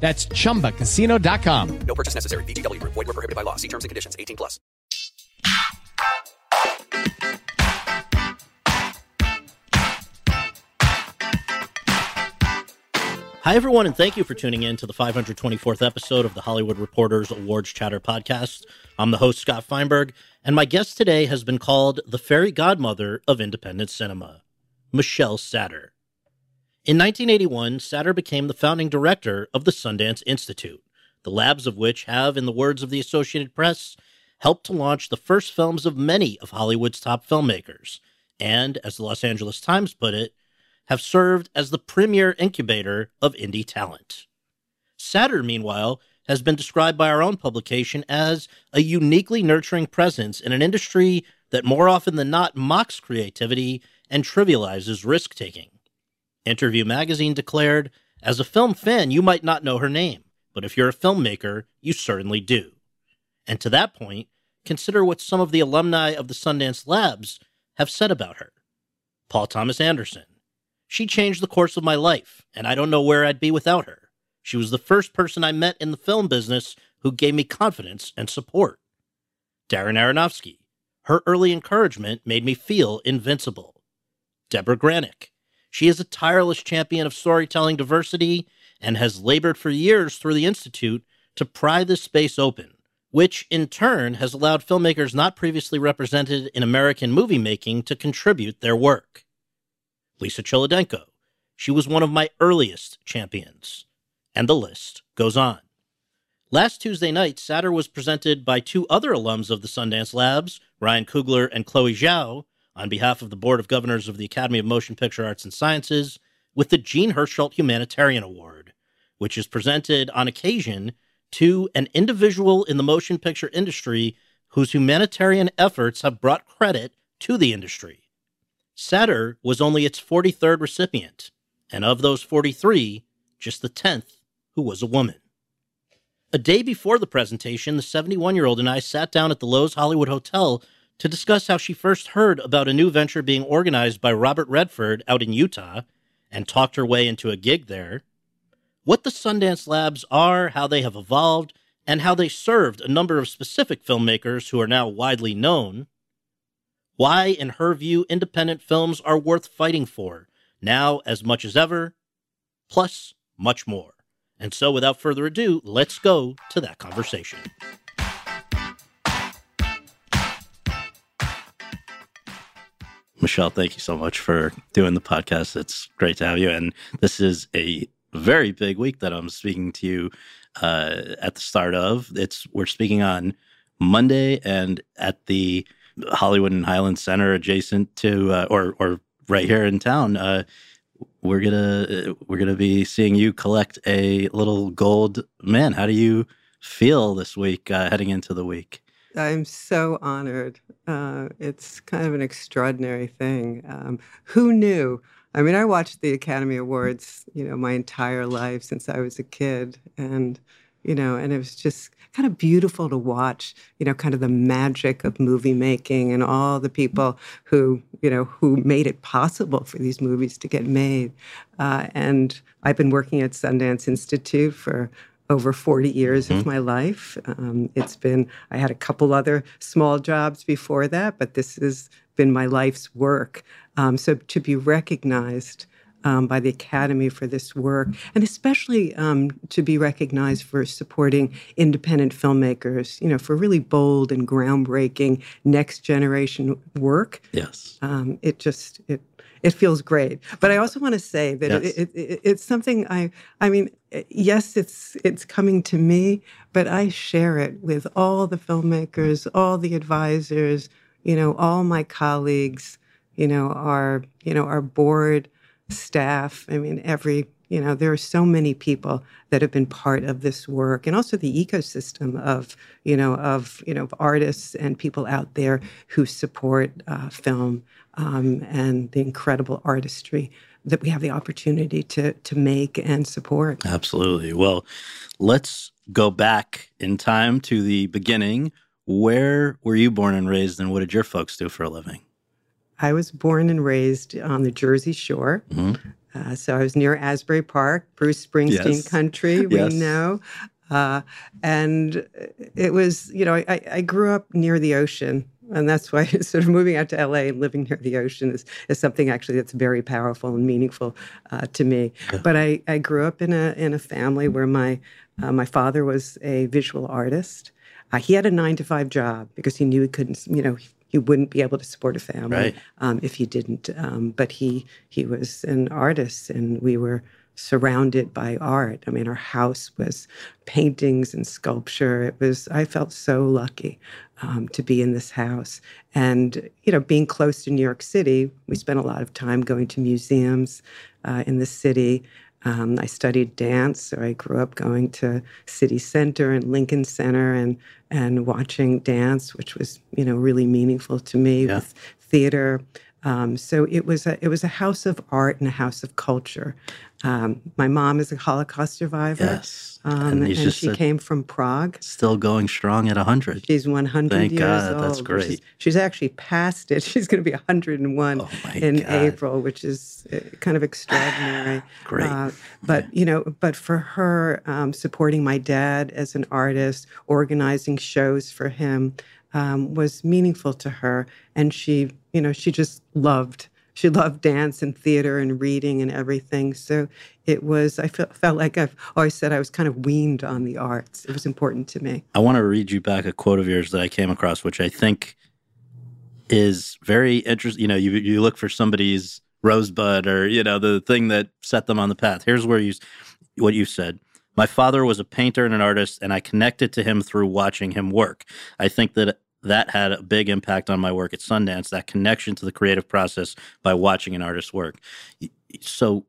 That's chumbacasino.com. No purchase necessary. VGW. Void were prohibited by law. See terms and conditions. 18 plus. Hi, everyone, and thank you for tuning in to the 524th episode of the Hollywood Reporters Awards Chatter podcast. I'm the host, Scott Feinberg, and my guest today has been called the fairy godmother of independent cinema, Michelle Satter. In 1981, Satter became the founding director of the Sundance Institute, the labs of which have, in the words of the Associated Press, helped to launch the first films of many of Hollywood's top filmmakers, and, as the Los Angeles Times put it, have served as the premier incubator of indie talent. Satter, meanwhile, has been described by our own publication as a uniquely nurturing presence in an industry that more often than not mocks creativity and trivializes risk taking. Interview magazine declared, As a film fan, you might not know her name, but if you're a filmmaker, you certainly do. And to that point, consider what some of the alumni of the Sundance Labs have said about her. Paul Thomas Anderson. She changed the course of my life, and I don't know where I'd be without her. She was the first person I met in the film business who gave me confidence and support. Darren Aronofsky. Her early encouragement made me feel invincible. Debra Granik. She is a tireless champion of storytelling diversity and has labored for years through the Institute to pry this space open, which in turn has allowed filmmakers not previously represented in American movie making to contribute their work. Lisa Cholodenko. She was one of my earliest champions. And the list goes on. Last Tuesday night, Satter was presented by two other alums of the Sundance Labs, Ryan Coogler and Chloe Zhao, on behalf of the Board of Governors of the Academy of Motion Picture Arts and Sciences, with the Jean Hersholt Humanitarian Award, which is presented on occasion to an individual in the motion picture industry whose humanitarian efforts have brought credit to the industry. Satter was only its 43rd recipient, and of those 43, just the 10th who was a woman. A day before the presentation, the 71 year old and I sat down at the Loews Hollywood Hotel to discuss how she first heard about a new venture being organized by Robert Redford out in Utah and talked her way into a gig there, what the Sundance Labs are, how they have evolved, and how they served a number of specific filmmakers who are now widely known, why, in her view, independent films are worth fighting for, now as much as ever, plus much more. And so, without further ado, let's go to that conversation. Michelle, thank you so much for doing the podcast. It's great to have you. And this is a very big week that I'm speaking to you uh, at the start of. It's we're speaking on Monday and at the Hollywood and Highland Center, adjacent to uh, or or right here in town. Uh, we're gonna we're gonna be seeing you collect a little gold man. How do you feel this week uh, heading into the week? I'm so honored. Uh, it's kind of an extraordinary thing. Um, who knew? I mean, I watched the Academy Awards, you know, my entire life since I was a kid, and you know, and it was just kind of beautiful to watch, you know, kind of the magic of movie making and all the people who, you know, who made it possible for these movies to get made. Uh, and I've been working at Sundance Institute for over 40 years mm-hmm. of my life. Um, it's been, I had a couple other small jobs before that, but this has been my life's work. Um, so to be recognized um, by the Academy for this work, and especially um, to be recognized for supporting independent filmmakers, you know, for really bold and groundbreaking next generation work. Yes. Um, it just, it, it feels great. But I also want to say that Yes. it, it, it, it's something I, I mean, eh, yes, it's it's coming to me, but I share it with all the filmmakers, all the advisors, you know, all my colleagues, you know, our you know our board staff. I mean, every you know, there are so many people that have been part of this work, and also the ecosystem of you know of you know of artists and people out there who support uh, film um, and the incredible artistry that we have the opportunity to to make and support. Absolutely. Well, let's go back in time to the beginning. Where were you born and raised, and what did your folks do for a living? I was born and raised on the Jersey Shore. Mhm. Uh, so I was near Asbury Park, Bruce Springsteen Yes. country, we Yes. know. Uh, and it was, you know, I, I grew up near the ocean. And that's why sort of moving out to LA and living near the ocean is, is something actually that's very powerful and meaningful uh, to me. But I, I grew up in a, in a family where my, uh, my father was a visual artist. Uh, he had a nine to five job because he knew he couldn't, you know, he wouldn't be able to support a family Right. um, if he didn't. Um, but he he was an artist, and we were surrounded by art. I mean, our house was paintings and sculpture. It was. I felt so lucky um, to be in this house, and you know, being close to New York City, we spent a lot of time going to museums uh, in the city. Um, I studied dance, so I grew up going to City Center and Lincoln Center and and watching dance, which was you know really meaningful to me Yeah. with theater. Um, so it was a it was a house of art and a house of culture. Um, my mom is a Holocaust survivor, Yes. um, and and, she came from Prague. still going strong at 100. She's 100 Thank years God, old. that's great. is- she's actually past it. She's going to be 101 Oh in God. April, which is uh, kind of extraordinary. Great. Uh, but you know, but for her, um, supporting my dad as an artist, organizing shows for him, um, was meaningful to her, and she, you know, she just loved. She loved dance and theater and reading and everything. So it was. I felt felt like I've always said I was kind of weaned on the arts. It was important to me. I want to read you back a quote of yours that I came across, which I think is very interesting. You know, you you look for somebody's rosebud or you know the thing that set them on the path. Here's where you what you said. My father was a painter and an artist, and I connected to him through watching him work. I think that that had a big impact on my work at Sundance. That connection to the creative process by watching an artist work. So,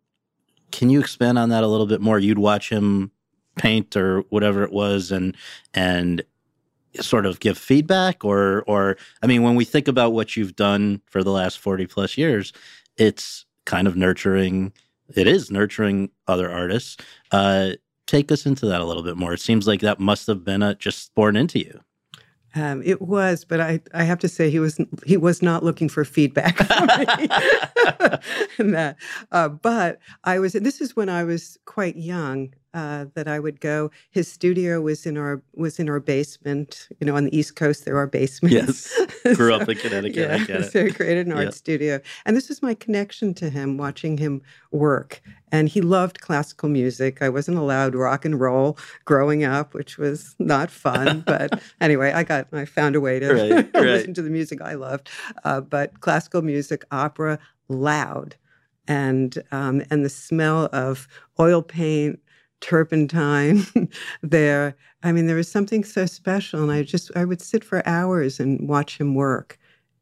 can you expand on that a little bit more? You'd watch him paint or whatever it was, and and sort of give feedback or or I mean when we think about what you've done for the last 40 plus years it's kind of nurturing it is nurturing other artists uh take us into that a little bit more it seems like that must have been a, just born into you Um, it was, but I, I have to say he was he was not looking for feedback from me in that. Uh, but I was. This is when I was quite young. Uh, that I would go. His studio was in our was in our basement. You know, on the East Coast there are basements. Yes. Grew up in Connecticut, I Yeah, get it. so he created an art Yeah. studio, and this was my connection to him, watching him work. And he loved classical music. I wasn't allowed rock and roll growing up, which was not fun. but anyway, I got I found a way to Right, right. listen to the music I loved. Uh, but classical music, opera, loud, and um, and the smell of oil paint, turpentine there. I mean, there was something so special, and I just I would sit for hours and watch him work,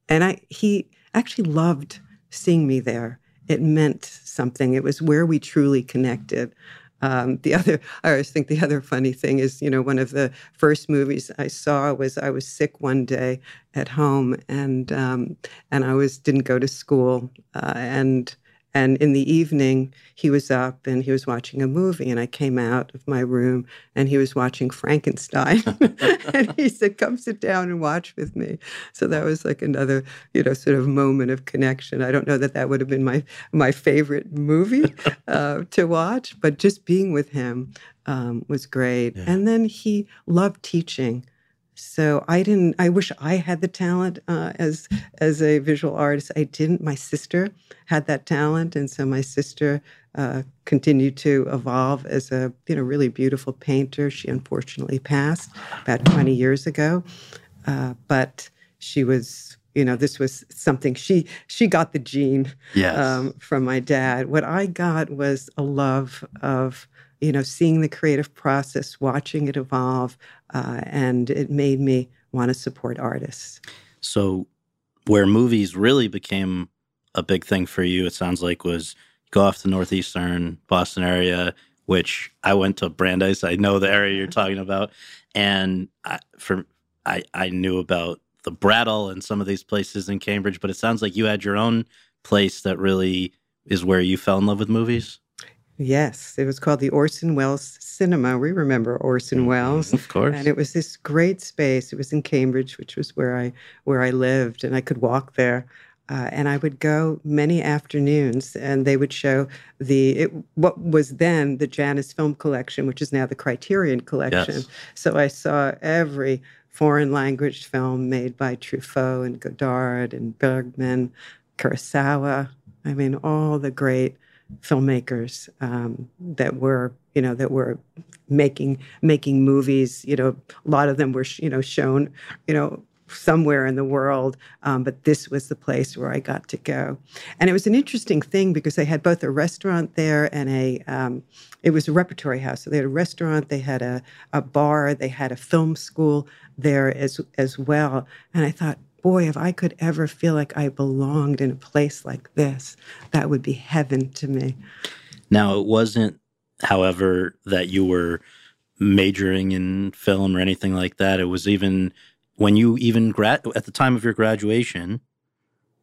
and I he actually loved seeing me there. It meant something. It was where we truly connected. Um, the other, I always think the other funny thing is, you know, one of the first movies I saw was I was sick one day at home, and um, and I was didn't go to school, uh, and and in the evening he was up and he was watching a movie, and I came out of my room and he was watching Frankenstein, and he said, "Come sit down and watch with me." So that was like another, you know, sort of moment of connection. I don't know that that would have been my my favorite movie uh, to watch, but just being with him um, was great. Yeah. And then he loved teaching. So I didn't. I wish I had the talent uh, as as a visual artist. I didn't. My sister had that talent, and so my sister uh, continued to evolve as a you know really beautiful painter. She unfortunately passed about twenty years ago, uh, but she was you know this was something she she got the gene yes. um, from my dad. What I got was a love of you know, seeing the creative process, watching it evolve, uh, and it made me want to support artists. So, where movies really became a big thing for you, it sounds like, was go off to northeastern Boston area, which I went to Brandeis. I know the area you're talking about, and I, for I I knew about the Brattle and some of these places in Cambridge, but it sounds like you had your own place that really is where you fell in love with movies. Yes, it was called the Orson Welles Cinema. We remember Orson Mm-hmm. Welles, of course. and it was this great space. It was in Cambridge, which was where I where I lived, and I could walk there. Uh, and I would go many afternoons, and they would show the it, what was then the Janus Film Collection, which is now the Criterion Collection. Yes. So I saw every foreign language film made by Truffaut and Godard and Bergman, Kurosawa. I mean, all the great filmmakers um, that were you know that were making making movies you know a lot of them were you know shown you know somewhere in the world um, but this was the place where i got to go. And it was an interesting thing because they had both a restaurant there and a um, it was a repertory house. So they had a restaurant they had a, a bar they had a film school there as as well. And i thought boy, if I could ever feel like I belonged in a place like this, that would be heaven to me. Now, it wasn't, however, that you were majoring in film or anything like that. It was even when you even grad at the time of your graduation,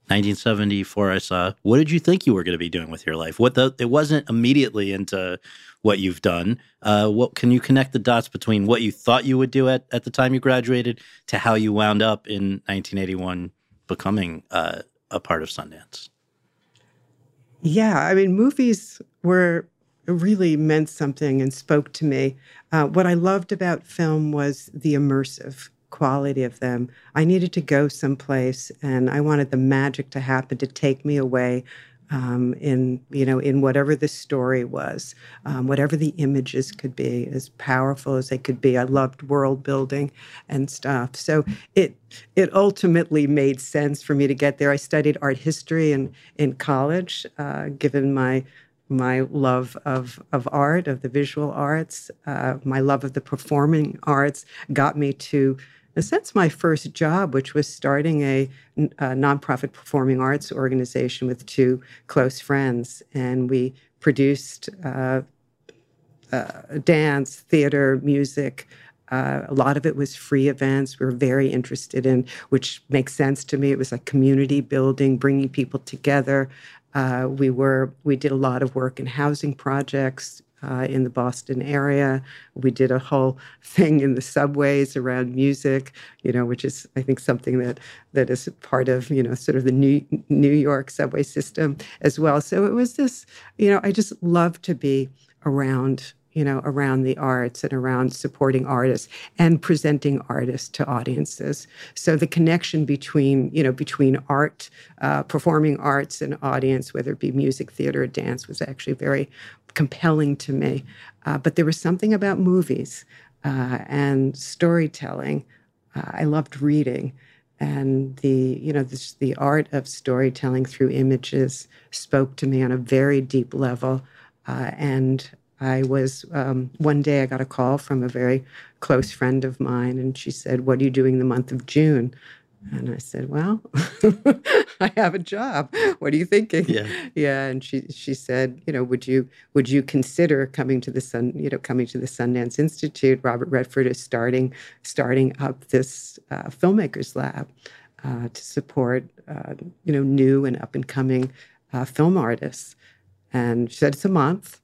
1974. I saw. What did you think you were going to be doing with your life? What the? It wasn't immediately into what you've done. Uh, what can you connect the dots between what you thought you would do at at the time you graduated to how you wound up in 1981 becoming uh, a part of Sundance? Yeah, I mean, movies were really meant something and spoke to me. Uh, what I loved about film was the immersive quality of them. I needed to go someplace, and I wanted the magic to happen to take me away um, in you know in whatever the story was, um, whatever the images could be, as powerful as they could be. I loved world building and stuff. So it it ultimately made sense for me to get there. I studied art history in in college, uh, given my my love of, of art, of the visual arts, uh, my love of the performing arts got me to, in a my first job, which was starting a, a nonprofit performing arts organization with two close friends. And we produced uh, uh, dance, theater, music. Uh, a lot of it was free events we were very interested in, which makes sense to me. It was like community building, bringing people together. Uh, we were we did a lot of work in housing projects uh, in the Boston area. We did a whole thing in the subways around music, you know, which is I think something that that is part of you know sort of the New New York subway system as well. So it was this, you know, I just love to be around you know, around the arts and around supporting artists and presenting artists to audiences. So the connection between, you know, between art, uh, performing arts and audience, whether it be music, theater, or dance, was actually very compelling to me. Uh, but there was something about movies uh, and storytelling. Uh, I loved reading. And the, you know, this, the art of storytelling through images spoke to me on a very deep level. Uh, and I was um, one day I got a call from a very close friend of mine, and she said, "What are you doing the month of June?" And I said, "Well, I have a job. What are you thinking?" Yeah, yeah. And she she said, "You know, would you would you consider coming to the Sun, you know, coming to the Sundance Institute? Robert Redford is starting starting up this uh, filmmakers lab uh, to support uh, you know new and up and coming uh, film artists." And she said, "It's a month."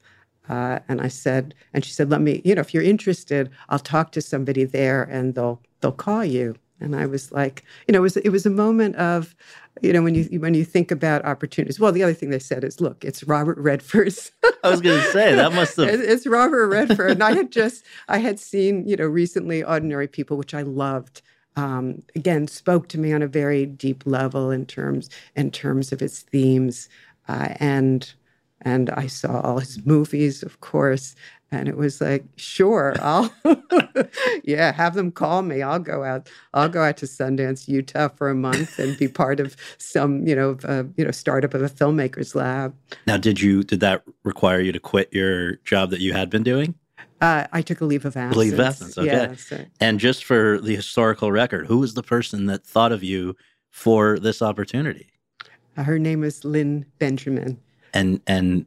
Uh, and I said, and she said, "Let me, you know, if you're interested, I'll talk to somebody there, and they'll they'll call you." And I was like, you know, it was it was a moment of, you know, when you when you think about opportunities. Well, the other thing they said is, look, it's Robert Redford's. I was going to say that must have. it's Robert Redford, and I had just I had seen you know recently Ordinary People, which I loved. Um, again, spoke to me on a very deep level in terms in terms of its themes, uh, and and I saw all his movies, of course, and it was like, sure, I'll, yeah, have them call me. I'll go out. I'll go out to Sundance, Utah, for a month and be part of some, you know, uh, you know, startup of a filmmakers lab. Now, did you did that require you to quit your job that you had been doing? Uh, I took a leave of absence. Leave of absence, okay. Yeah, so. And just for the historical record, who was the person that thought of you for this opportunity? Uh, her name was Lynn Benjamin. And and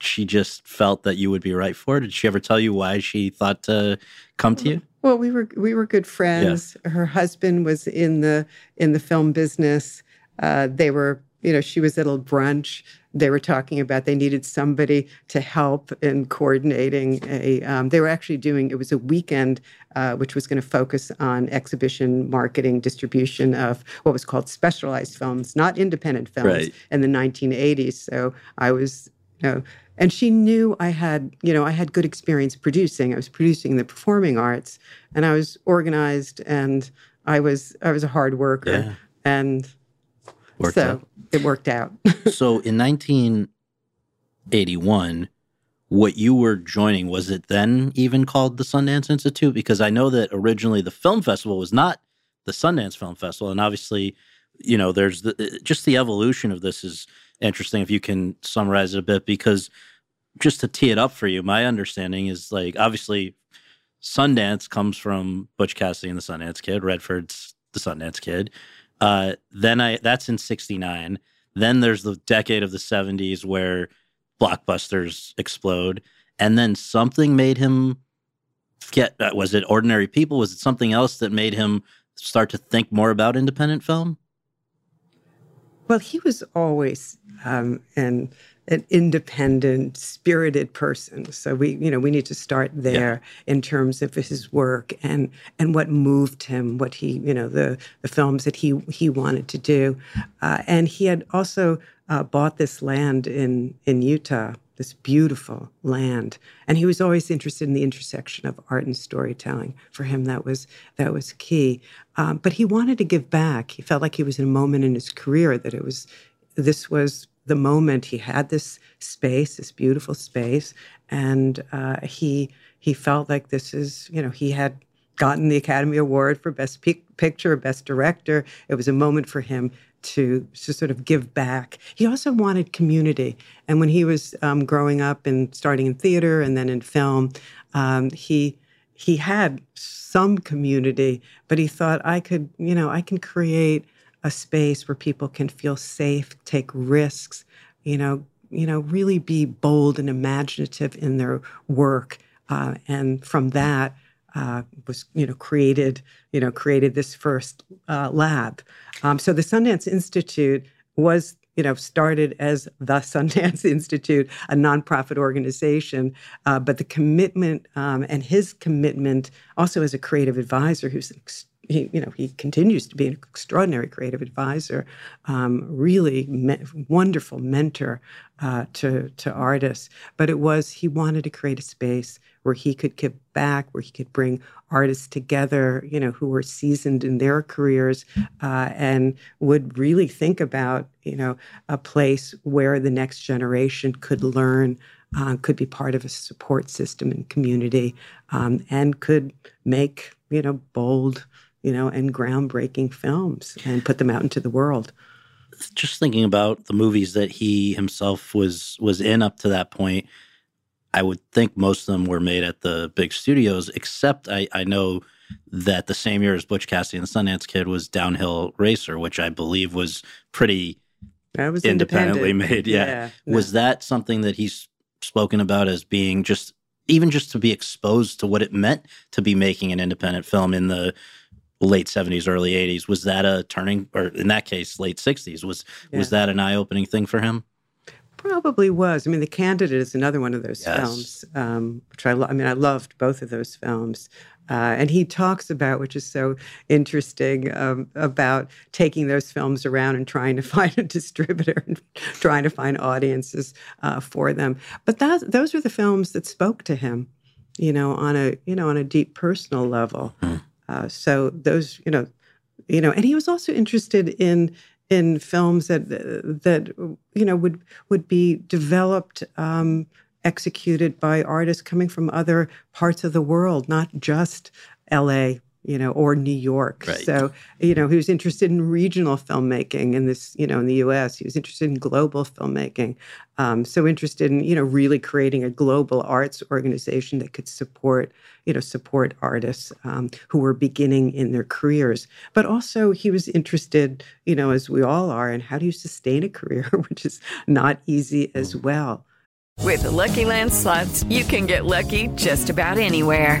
she just felt that you would be right for it? Did she ever tell you why she thought to come to you? Well, we were we were good friends. Yeah. Her husband was in the in the film business. Uh, they were, you know, she was at a brunch. They were talking about they needed somebody to help in coordinating a. Um, they were actually doing it was a weekend uh, which was going to focus on exhibition marketing distribution of what was called specialized films, not independent films, right. in the 1980s. So I was you know, and she knew I had, you know, I had good experience producing. I was producing the performing arts, and I was organized, and I was I was a hard worker, yeah. and worked so out. it worked out. so in 1981, what you were joining was it then even called the Sundance Institute? Because I know that originally the film festival was not the Sundance Film Festival, and obviously, you know, there's the, uh, just the evolution of this is interesting if you can summarize it a bit because just to tee it up for you, my understanding is like obviously Sundance comes from Butch Cassidy and the Sundance Kid, Redford's the Sundance Kid. Uh, then I that's in '69. Then there's the decade of the '70s where blockbusters explode, and then something made him get. Uh, was it Ordinary People? Was it something else that made him start to think more about independent film? Well, he was always um, an an independent, spirited person. So we, you know, we need to start there yeah. in terms of his work and and what moved him, what he, you know, the the films that he he wanted to do, uh, and he had also uh, bought this land in in Utah this beautiful land. And he was always interested in the intersection of art and storytelling. For him that was that was key. Um, but he wanted to give back. He felt like he was in a moment in his career that it was this was the moment he had this space this beautiful space and uh, he he felt like this is you know he had gotten the academy award for best picture best director it was a moment for him to to sort of give back. He also wanted community, and when he was um, growing up and starting in theater and then in film, um, he he had some community, but he thought I could, you know, I can create a space where people can feel safe, take risks, you know, you know, really be bold and imaginative in their work, uh, and from that uh, was you know created you know created this first uh, lab. Um, so the Sundance Institute was you know started as the Sundance Institute, a nonprofit organization, uh, but the commitment um, and his commitment also as a creative advisor, who's he, you know, he continues to be an extraordinary creative advisor, um, really me- wonderful mentor uh, to to artists. But it was he wanted to create a space where he could give back, where he could bring artists together, you know, who were seasoned in their careers uh, and would really think about, you know, a place where the next generation could learn, uh, could be part of a support system and community, um, and could make, you know, bold, you know, and groundbreaking films and put them out into the world just thinking about the movies that he himself was was in up to that point I would think most of them were made at the big studios, except I, I know that the same year as Butch Cassidy and the Sundance Kid was Downhill Racer, which I believe was pretty that was independently made. Yeah. yeah was that something that he's spoken about as being just even just to be exposed to what it meant to be making an independent film in the late 70s early 80s was that a turning or in that case late 60s was yeah. was that an eye-opening thing for him Probably was. I mean, The Candidate is another one of those yes. films, um, which I, lo- I mean, I loved both of those films. Uh, and he talks about, which is so interesting, um, about taking those films around and trying to find a distributor and trying to find audiences uh, for them. But that, those were the films that spoke to him, you know, on a you know on a deep personal level. Mm. Uh, so those, you know, you know, and he was also interested in in films that that you know would would be developed um, executed by artists coming from other parts of the world, not just L.A. You know, or New York. Right. So, you know, he was interested in regional filmmaking in this, you know, in the U.S. He was interested in global filmmaking. Um, so interested in, you know, really creating a global arts organization that could support, you know, support artists um, who were beginning in their careers. But also, he was interested, you know, as we all are, in how do you sustain a career, which is not easy as mm. well. With the Lucky Land slots, you can get lucky just about anywhere.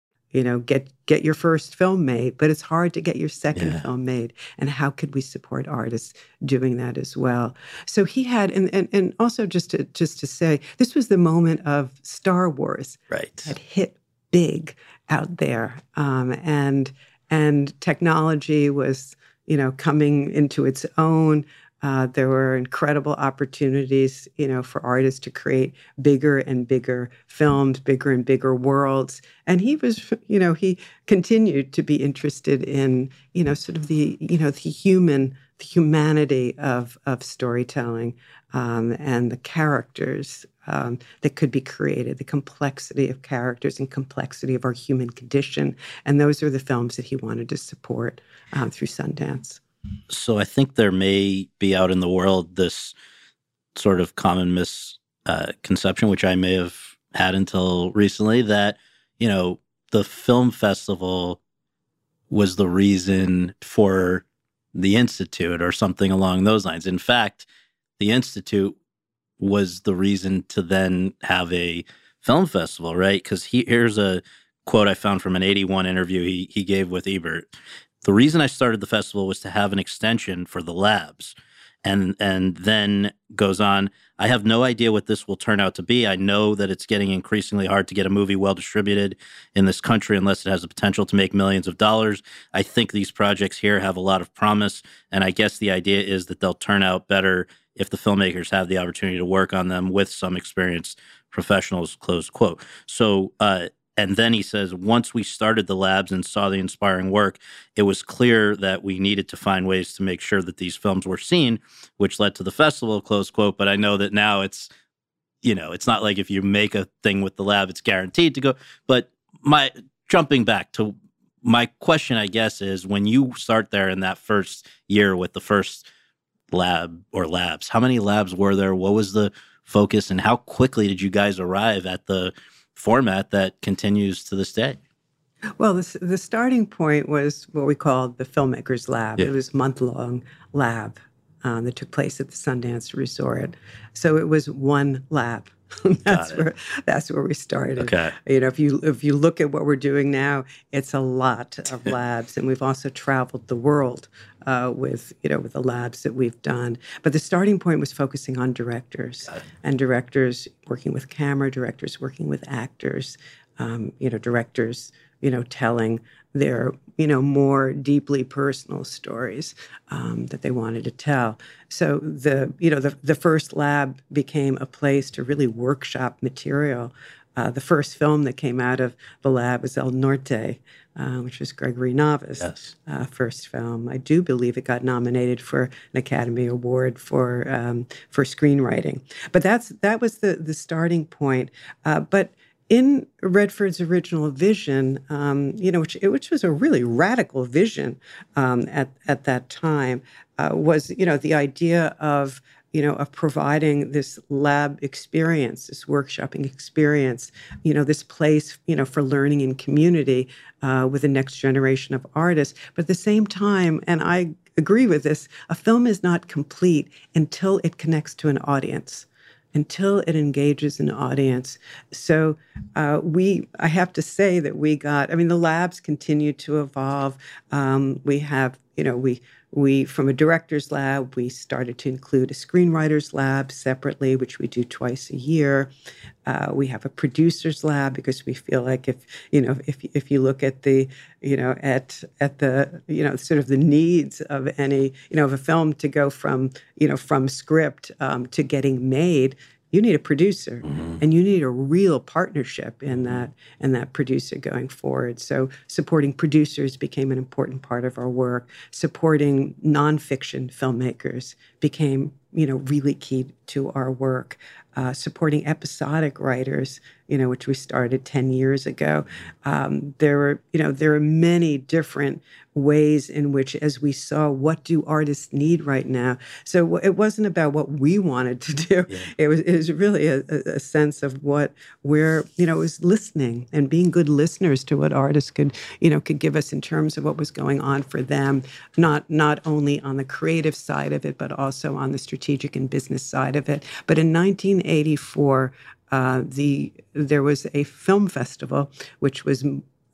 you know get get your first film made but it's hard to get your second yeah. film made. And how could we support artists doing that as well? So he had and, and and also just to just to say this was the moment of star wars right. that hit big out there. Um, and and technology was you know coming into its own uh, there were incredible opportunities, you know, for artists to create bigger and bigger films, bigger and bigger worlds. And he was, you know, he continued to be interested in, you know, sort of the, you know, the human, the humanity of of storytelling um, and the characters um, that could be created, the complexity of characters and complexity of our human condition. And those are the films that he wanted to support um, through Sundance. So I think there may be out in the world this sort of common misconception, uh, which I may have had until recently, that you know the film festival was the reason for the institute or something along those lines. In fact, the institute was the reason to then have a film festival, right? Because here's a quote I found from an 81 interview he, he gave with Ebert. The reason I started the festival was to have an extension for the labs. And and then goes on, I have no idea what this will turn out to be. I know that it's getting increasingly hard to get a movie well distributed in this country unless it has the potential to make millions of dollars. I think these projects here have a lot of promise, and I guess the idea is that they'll turn out better if the filmmakers have the opportunity to work on them with some experienced professionals. Close quote. So uh, and then he says, once we started the labs and saw the inspiring work, it was clear that we needed to find ways to make sure that these films were seen, which led to the festival, close quote. But I know that now it's, you know, it's not like if you make a thing with the lab, it's guaranteed to go. But my jumping back to my question, I guess, is when you start there in that first year with the first lab or labs, how many labs were there? What was the focus and how quickly did you guys arrive at the format that continues to this day. Well, the, the starting point was what we called the Filmmakers Lab. Yeah. It was month long lab um, that took place at the Sundance Resort. So it was one lab. that's where that's where we started. Okay. You know, if you if you look at what we're doing now, it's a lot of labs, and we've also traveled the world uh, with you know with the labs that we've done. But the starting point was focusing on directors and directors working with camera, directors working with actors, um, you know, directors you know telling their you know more deeply personal stories um, that they wanted to tell so the you know the, the first lab became a place to really workshop material Uh, the first film that came out of the lab was El Norte, uh, which was Gregory Nava's Yes. uh, first film. I do believe it got nominated for an Academy Award for um, for screenwriting. But that's that was the the starting point. Uh, but in Redford's original vision, um, you know, which which was a really radical vision um, at at that time, uh, was you know the idea of you know, of providing this lab experience, this workshopping experience, you know, this place, you know, for learning and community uh, with the next generation of artists. But at the same time, and I agree with this, a film is not complete until it connects to an audience until it engages an audience. So uh, we, I have to say that we got. I mean, the labs continue to evolve. Um, we have, you know, we we from a director's lab we started to include a screenwriters lab separately, which we do twice a year. Uh, we have a producers lab because we feel like if you know if if you look at the you know at at the you know sort of the needs of any you know of a film to go from you know from script um, to getting made you need a producer mm-hmm. and you need a real partnership in mm-hmm. that and that producer going forward. So supporting producers became an important part of our work. Supporting nonfiction filmmakers became you know really key to our work uh, supporting episodic writers you know which we started 10 years ago. Um, there were you know there are many different ways in which as we saw what do artists need right now? So it wasn't about what we wanted to do. It was it was really a, a sense of what we're you know it was listening and being good listeners to what artists could you know could give us in terms of what was going on for them not not only on the creative side of it but also on the strategic and business side of it but in 1984 uh, the there was a film festival which was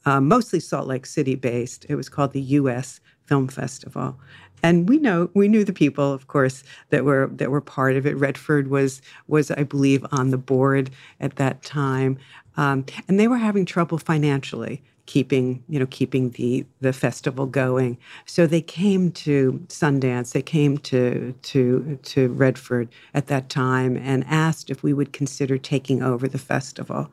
uh, mostly Salt Lake City based. It was called the U.S. Film Festival, and we know we knew the people, of course, that were that were part of it. Redford was was I believe on the board at that time, um, and they were having trouble financially keeping you know keeping the the festival going so they came to Sundance they came to to to Redford at that time and asked if we would consider taking over the festival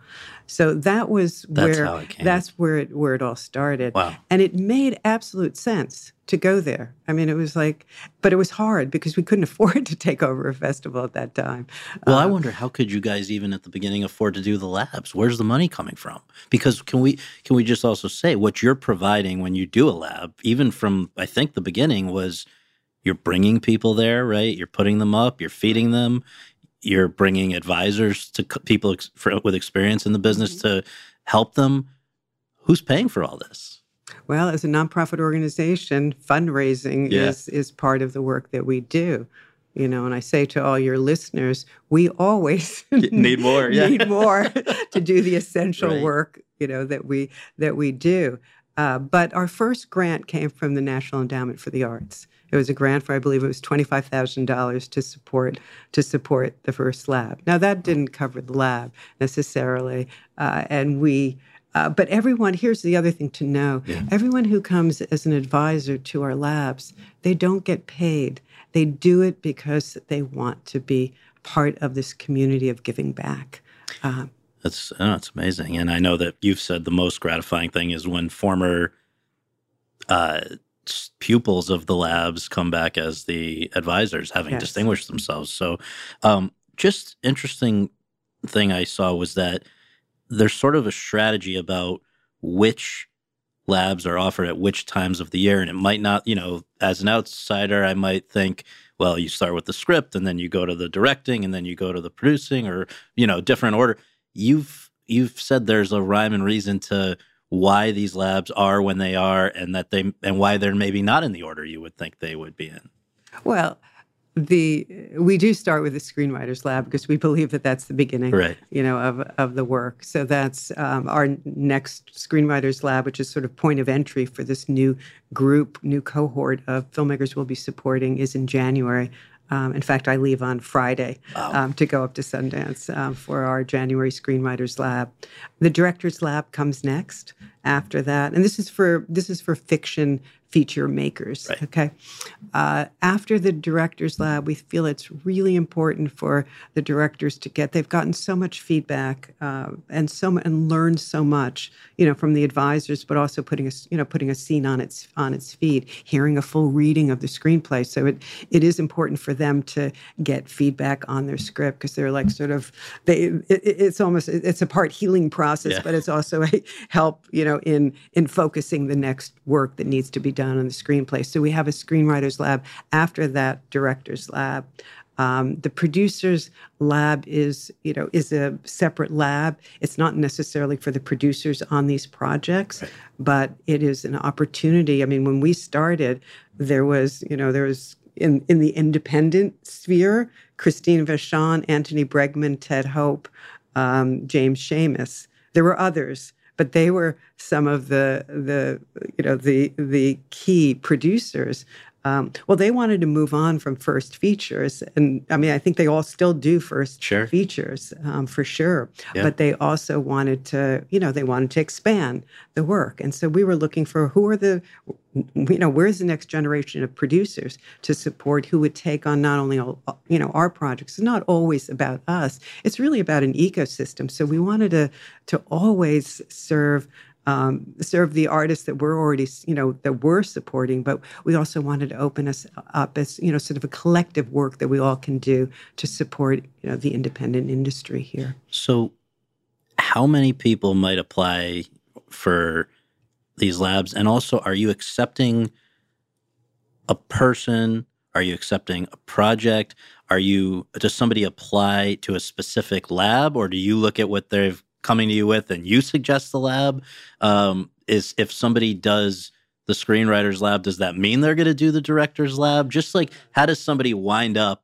so that was That's where how it came. that's where it where it all started Wow. and it made absolute sense to go there i mean it was like but it was hard because we couldn't afford to take over a festival at that time Well, I Uh, wonder how could you guys even at the beginning afford to do the labs? Where's the money coming from? Because can we can we just also say what you're providing when you do a lab, even from I think the beginning was you're bringing people there, right? You're putting them up, you're feeding them, you're bringing advisors to people ex- for, with experience in the business Mm-hmm. to help them. Who's paying for all this? Well, as a nonprofit organization, fundraising Yeah. is is part of the work that we do. You know, and I say to all your listeners, we always Need more, yeah. need more to do the essential Right. work. You know that we that we do. Uh, but our first grant came from the National Endowment for the Arts. It was a grant for, I believe, it was twenty five thousand dollars to support to support the first lab. Now that didn't cover the lab necessarily, uh, and we. Uh, but everyone, here's the other thing to know everyone who comes as an advisor to our labs, they don't get paid. They do it because they want to be part of this community of giving back. Uh, That's oh, that's amazing, and I know that you've said the most gratifying thing is when former uh, pupils of the labs come back as the advisors, having Yes. distinguished themselves. So, um, just interesting thing I saw was that there's sort of a strategy about which labs are offered at which times of the year, and it might not, you know, as an outsider, I might think. Well, you start with the script and then you go to the directing and then you go to the producing or, you know, different order you've you've said there's a rhyme and reason to why these labs are when they are and that they and why they're maybe not in the order you would think they would be in Well, the we do start with the screenwriters lab because we believe that that's the beginning, Right. You know, of of the work. So that's um, our next screenwriters lab, which is sort of point of entry for this new group, new cohort of filmmakers we'll be supporting, is in January. Um, in fact, I leave on Friday um, to go up to Sundance um, for our January Screenwriters Lab. The Directors Lab comes next after that, and this is for this is for fiction feature makers. Right. Okay. Uh, after the director's lab, we feel it's really important for the directors to get. They've gotten so much feedback uh, and so and learned so much, you know, from the advisors, but also putting a you know putting a scene on its on its feed, hearing a full reading of the screenplay. So it it is important for them to get feedback on their script because they're like sort of they. It, it's almost it's a part healing process, Yeah. but it's also a help you know in in focusing the next work that needs to be done on the screenplay. So we have a screenwriters lab after that director's lab. Um, the producers lab is you know is a separate lab. It's not necessarily for the producers on these projects, but it is an opportunity. I mean, when we started, there was you know there was in in the independent sphere, Christine Vachon, Anthony Bregman, Ted Hope, um, James Schamus. There were others, but they were some of the the you know the the key producers. Um, well, they wanted to move on from first features, and I mean, I think they all still do first Sure. features um, for sure. Yeah. But they also wanted to, you know, they wanted to expand the work, and so we were looking for who are the, you know, where's the next generation of producers to support who would take on not only all, you know our projects. It's not always about us. It's really about an ecosystem. So we wanted to to always serve um, serve the artists that we're already, you know, that we're supporting, but we also wanted to open us up as, you know, sort of a collective work that we all can do to support, you know, the independent industry here. So, how many people might apply for these labs? And also, are you accepting a person? Are you accepting a project? Are you does somebody apply to a specific lab, or do you look at what they're coming to you with and you suggest the lab? Um, is if somebody does the screenwriters lab, does that mean they're going to do the director's lab? Just like how does somebody wind up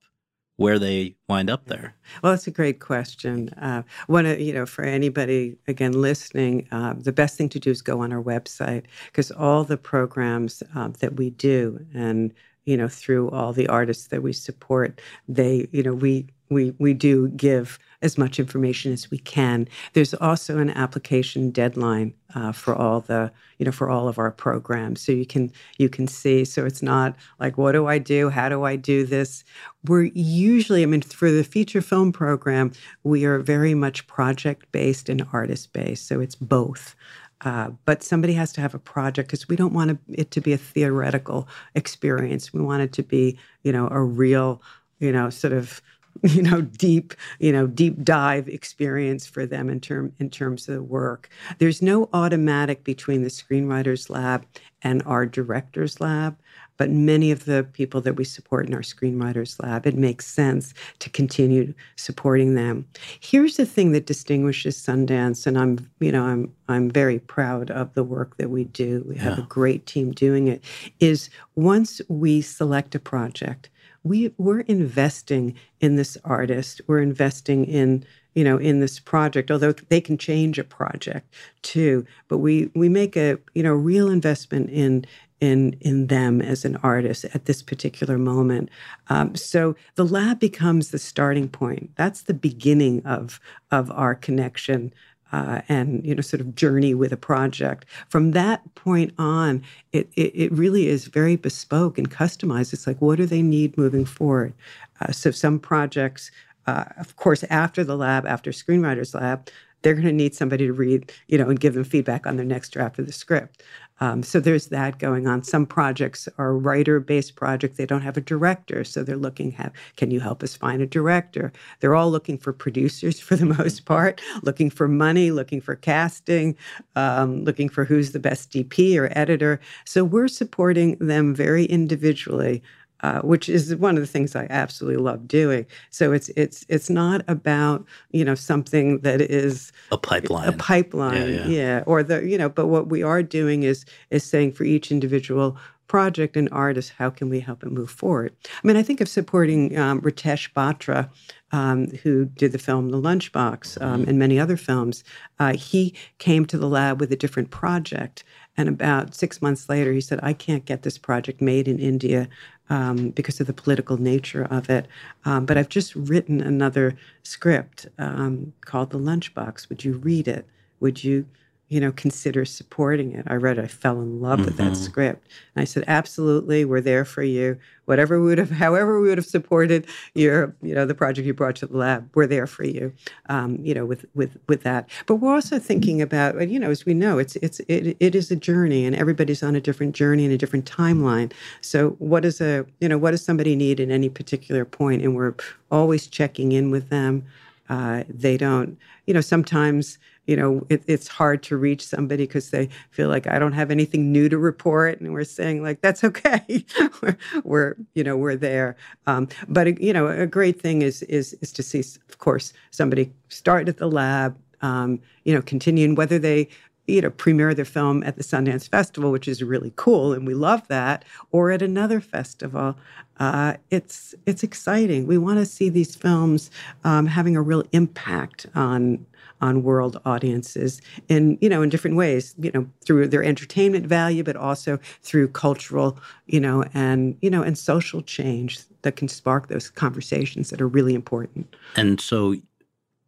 where they wind up there? Well, that's a great question. Uh, one, of- you know, for anybody again listening, uh, the best thing to do is go on our website because all the programs uh, that we do, and you know, through all the artists that we support, they, you know, we we we do give as much information as we can. There's also an application deadline uh, for all the, you know, for all of our programs, so you can you can see. So it's not like, what do I do? How do I do this? We're usually, I mean, for the feature film program, we are very much project based and artist based. So it's both. Uh, but somebody has to have a project because we don't want it to be a theoretical experience. We want it to be, you know, a real, you know, sort of, you know, deep, you know, deep dive experience for them in term in terms of the work. There's no automatic between the screenwriters lab and our directors lab. But many of the people that we support in our screenwriters lab, it makes sense to continue supporting them. Here's the thing that distinguishes Sundance, and I'm, you know, I'm I'm very proud of the work that we do. We have a great team doing it. Is once we select a project, we we're investing in this artist. We're investing in you know in this project although they can change a project too but we we make a you know real investment in in in them as an artist at this particular moment. Um, so the lab becomes the starting point. That's the beginning of of our connection uh, and you know sort of journey with a project. From that point on it, it, it really is very bespoke and customized. It's like what do they need moving forward? Uh, so some projects uh, of course after the lab after screenwriters lab they're going to need somebody to read you know and give them feedback on their next draft of the script um, so there's that going on. Some projects are writer based projects. They don't have a director so they're looking can you help us find a director? They're all looking for producers for the most part looking for money looking for casting um, looking for who's the best dp or editor. So we're supporting them very individually uh, which is one of the things I absolutely love doing. So it's it's it's not about you know something that is A pipeline. a pipeline, Yeah, yeah, yeah. or the you know. But what we are doing is is saying for each individual project and artist, how can we help it move forward? I mean, I think of supporting um, Ritesh Batra, um, who did the film The Lunchbox um, and many other films. Uh, he came to the lab with a different project. And about six months later, he said, I can't get this project made in India um, because of the political nature of it. Um, but I've just written another script um, called The Lunchbox. Would you read it? Would you, you know, consider supporting it. I read it, I fell in love with that Mhm. script. And I said, absolutely, we're there for you. Whatever we would have, however we would have supported your, you know, the project you brought to the lab, we're there for you, um, you know, with with with that. But we're also thinking about, you know, as we know, it's it's it, it is a journey, and everybody's on a different journey and a different timeline. So, what does a, you know, what does somebody need at any particular point? And we're always checking in with them. Uh, they don't, you know, sometimes, you know, it, it's hard to reach somebody because they feel like I don't have anything new to report, and we're saying like that's okay. we're, you know, we're there. Um, but you know, a great thing is is is to see, of course, somebody start at the lab, um, you know, continuing whether they you know, premiere their film at the Sundance Festival, which is really cool, and we love that, or at another festival. Uh, it's it's exciting. We want to see these films um, having a real impact on on world audiences in you know in different ways. You know, through their entertainment value, but also through cultural, you know, and you know, and social change that can spark those conversations that are really important. And so,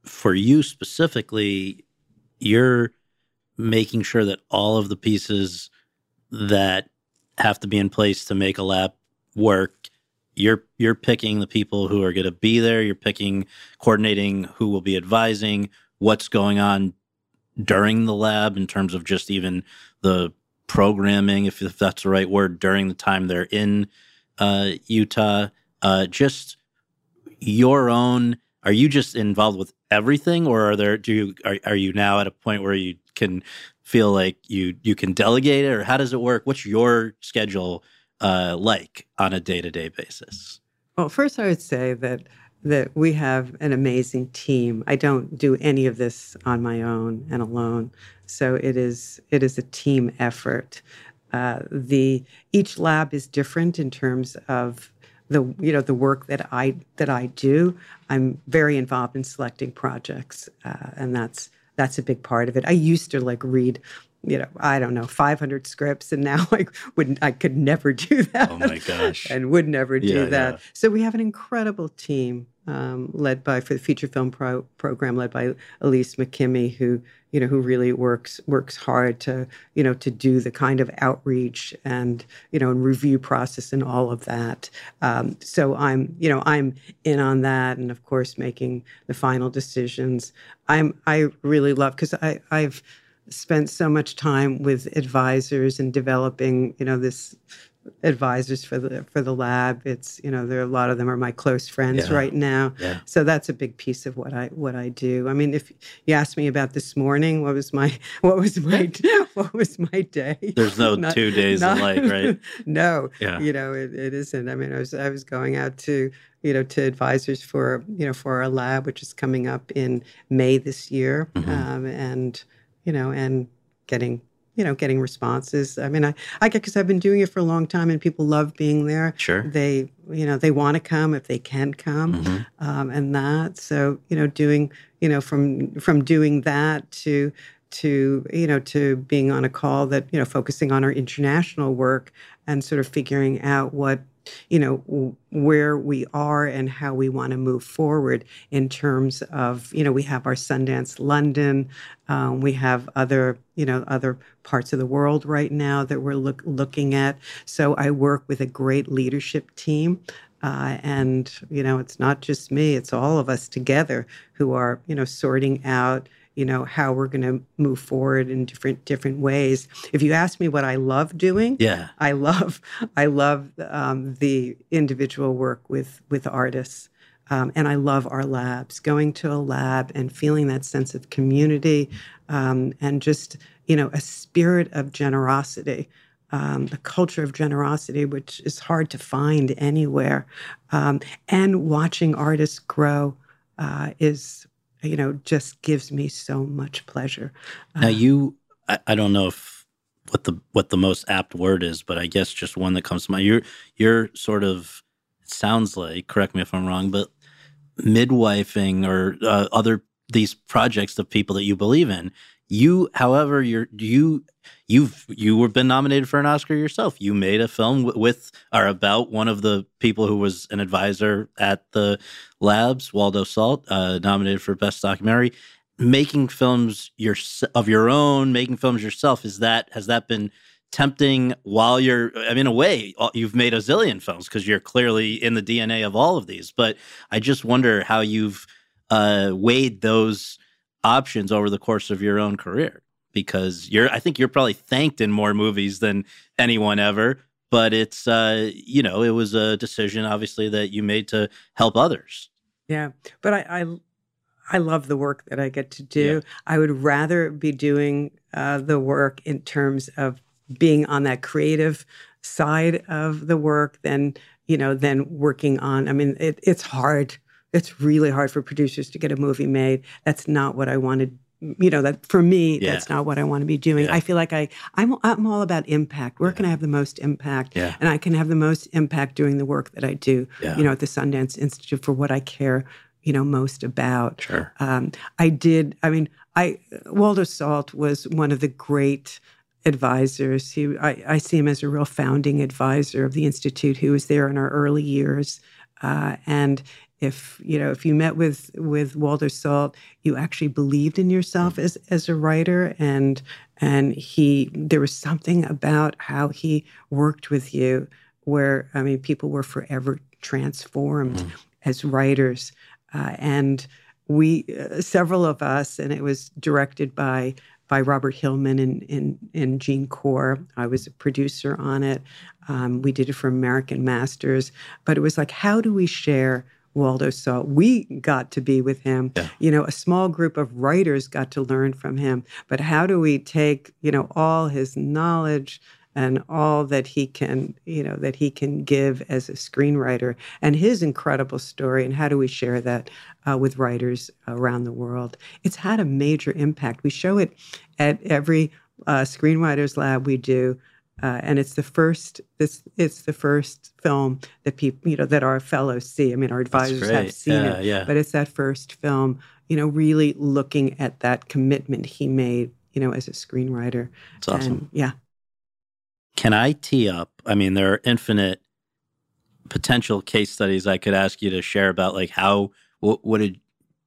for you specifically, you're making sure that all of the pieces that have to be in place to make a lab work you're you're picking the people who are going to be there you're picking coordinating who will be advising what's going on during the lab in terms of just even the programming if, if that's the right word during the time they're in uh, utah. Uh, just your own are you just involved with everything or are there do you are, are you now at a point where you can feel like you you can delegate it or how does it work? What's your schedule uh, like on a day-to-day basis? Well, first, I would say that that we have an amazing team. I don't do any of this on my own and alone, so it is it is a team effort. Uh, the each lab is different in terms of the you know the work that I that I do. I'm very involved in selecting projects, uh, and that's that's a big part of it. I used to like read you know, I don't know, 500 scripts, and now I wouldn't, I could never do that. Oh my gosh. and would never do Yeah, that. yeah. So we have an incredible team um, led by for the feature film pro- program led by Elise McKimmy, who you know who really works works hard to you know to do the kind of outreach and you know and review process and all of that. Um, so I'm you know I'm in on that, and of course making the final decisions. I'm I really love because I I've spent so much time with advisors and developing you know this advisors for the for the lab it's you know there are a lot of them are my close friends Yeah. right now Yeah. so that's a big piece of what i what i do i mean if you asked me about this morning what was my what was my what was my day There's no Not- two days not- alike, right? no Yeah. you know it, it isn't i mean i was i was going out to you know to advisors for you know for our lab which is coming up in may this year Mhm. um, and you know and getting you know getting responses i mean i i get because i've been doing it for a long time and people love being there Sure. they you know they want to come if they can come Mhm. um, and that so you know doing you know from from doing that to to you know to being on a call that you know focusing on our international work and sort of figuring out what you know where we are and how we want to move forward in terms of you know we have our Sundance London um, we have other you know other parts of the world right now that we're look, looking at. So I work with a great leadership team uh, and you know it's not just me it's all of us together who are you know sorting out you know how we're going to move forward in different different ways. If you ask me what i love doing Yeah. i love i love um, the individual work with with artists. Um, and i love our labs going to a lab and feeling that sense of community um, and just you know a spirit of generosity um, a culture of generosity, which is hard to find anywhere, um, and watching artists grow uh, is, you know, just gives me so much pleasure. Now Uh, you, I, I don't know if what the what the most apt word is, but I guess just one that comes to mind. You're you're sort of it sounds like. Correct me if I'm wrong, but midwifing or uh, other these projects of people that you believe in. You, however, you're you you've you were been nominated for an Oscar yourself. You made a film with or about one of the people who was an advisor at the labs, Waldo Salt, uh, nominated for best documentary making films your of your own, making films yourself, is that has that been tempting while you're I mean in a way you've made a zillion films because you're clearly in the DNA of all of these but I just wonder how you've uh, weighed those options over the course of your own career because you're I think you're probably thanked in more movies than anyone ever but it's uh you know it was a decision obviously that you made to help others. Yeah but I I, I love the work that I get to do. Yeah. I would rather be doing uh, the work in terms of being on that creative side of the work than you know than working on i mean it, it's hard. It's really hard for producers to get a movie made. That's not what i wanted you know that for me yeah. that's not what i want to be doing yeah. i feel like i I'm, I'm all about impact where yeah. can i have the most impact yeah. and i can have the most impact doing the work that i do you know at the sundance institute for what i care you know most about sure um, i did i mean i Waldo Salt was one of the great advisors. He, I, I, see him as a real founding advisor of the institute. Who was there in our early years, uh, and if you know if you met with with Waldo Salt, you actually believed in yourself as as a writer, and and he there was something about how he worked with you where I mean people were forever transformed mm. as writers, uh, and we uh, several of us, and it was directed by by Robert Hillman and, and, and Gene Corr. I was a producer on it. Um, we did it for American Masters. But it was like, how do we share Waldo Salt? We got to be with him. Yeah. You know, a small group of writers got to learn from him. But how do we take, you know, all his knowledge, and all that he can, you know, that he can give as a screenwriter and his incredible story. And how do we share that uh, with writers around the world? It's had a major impact. We show it at every uh, screenwriters lab we do. Uh, and it's the first this it's the first film that people you know that our fellows see. I mean, our advisors have seen yeah, it, yeah. but it's that first film. You know, really looking at that commitment he made. You know, as a screenwriter. It's awesome. And, yeah. Can I tee up? I mean, there are infinite potential case studies I could ask you to share about, like how what, what did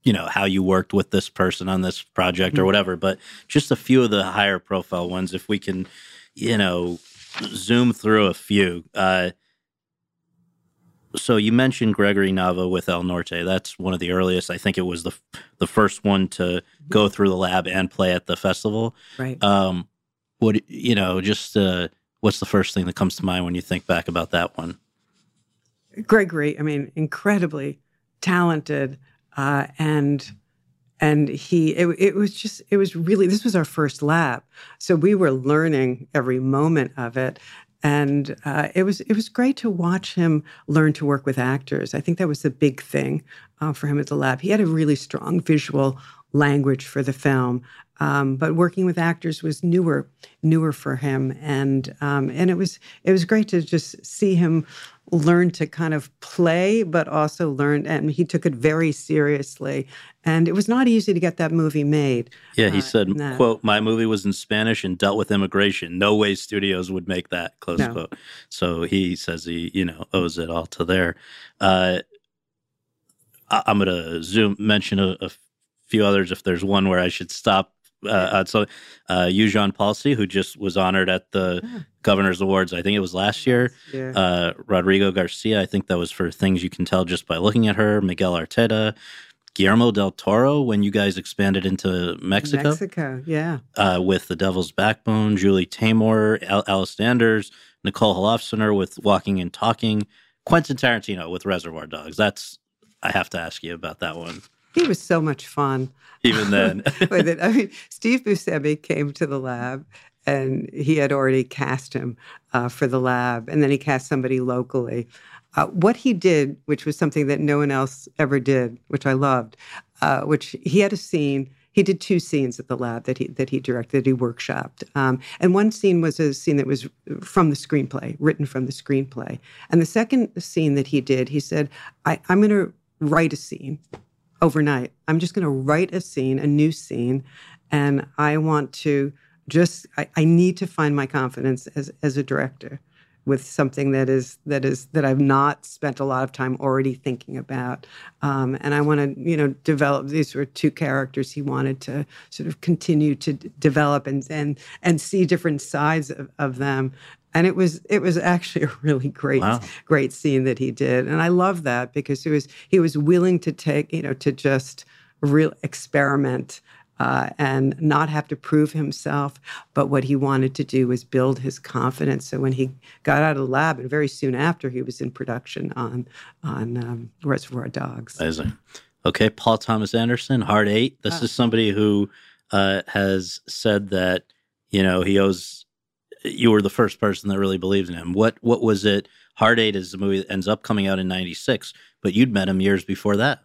you know how you worked with this person on this project or mm-hmm. whatever. But just a few of the higher profile ones, if we can, you know, zoom through a few. Uh, so you mentioned Gregory Nava with El Norte. That's one of the earliest. I think it was the the first one to go through the lab and play at the festival. Right. Um, what you know, just uh, what's the first thing that comes to mind when you think back about that one? Gregory, I mean, incredibly talented, uh, and and he it, it was just it was really this was our first lab, so we were learning every moment of it, and uh, it was it was great to watch him learn to work with actors. I think that was the big thing uh, for him at the lab. He had a really strong visual language for the film, um, but working with actors was newer, newer for him, and um, and it was it was great to just see him learn to kind of play, but also learn. And he took it very seriously, and it was not easy to get that movie made. Yeah, he uh, said, "quote My movie was in Spanish and dealt with immigration. No way studios would make that." Close no. quote. So he says he you know owes it all to there. Uh, I'm going to zoom mention a, a few others if there's one where I should stop uh, uh, so uh, Euzhan Palcy, who just was honored at the yeah. Governor's Awards, I think it was last year. Yeah. Uh, Rodrigo Garcia, I think that was for things you can tell just by looking at her. Miguel Arteta, Guillermo del Toro, when you guys expanded into Mexico. Mexico, yeah. Uh, with The Devil's Backbone, Julie Taymor, Al- Allison Anders, Nicole Holofcener with Walking and Talking, Quentin Tarantino with Reservoir Dogs. That's I have to ask you about that one. He was so much fun. Even then. With it. I mean, Steve Buscemi came to the lab and he had already cast him uh, for the lab. And then he cast somebody locally. Uh, what he did, which was something that no one else ever did, which I loved, uh, which he had a scene. He did two scenes at the lab that he that he directed, that he workshopped, um, and one scene was a scene that was from the screenplay, written from the screenplay. And the second scene that he did, he said, I, "I'm going to write a scene overnight. I'm just going to write a scene, a new scene, and I want to just, I, I, need to find my confidence as, as a director. with something that is that is that I've not spent a lot of time already thinking about, um, and I want to you know develop. These were two characters he wanted to sort of continue to d- develop and and and see different sides of, of them. And it was it was actually a really great Wow. great scene that he did, and I love that because he was he was willing to take you know to just real experiment uh, and not have to prove himself. But what he wanted to do was build his confidence. So when he got out of the lab, and very soon after, he was in production on on um, Reservoir Dogs. Amazing. Okay, Paul Thomas Anderson, Hard Eight. This is somebody who uh, has said that you know he owes. You were the first person that really believed in him. What what was it? Hard Eight is the movie that ends up coming out in '96, but you'd met him years before that.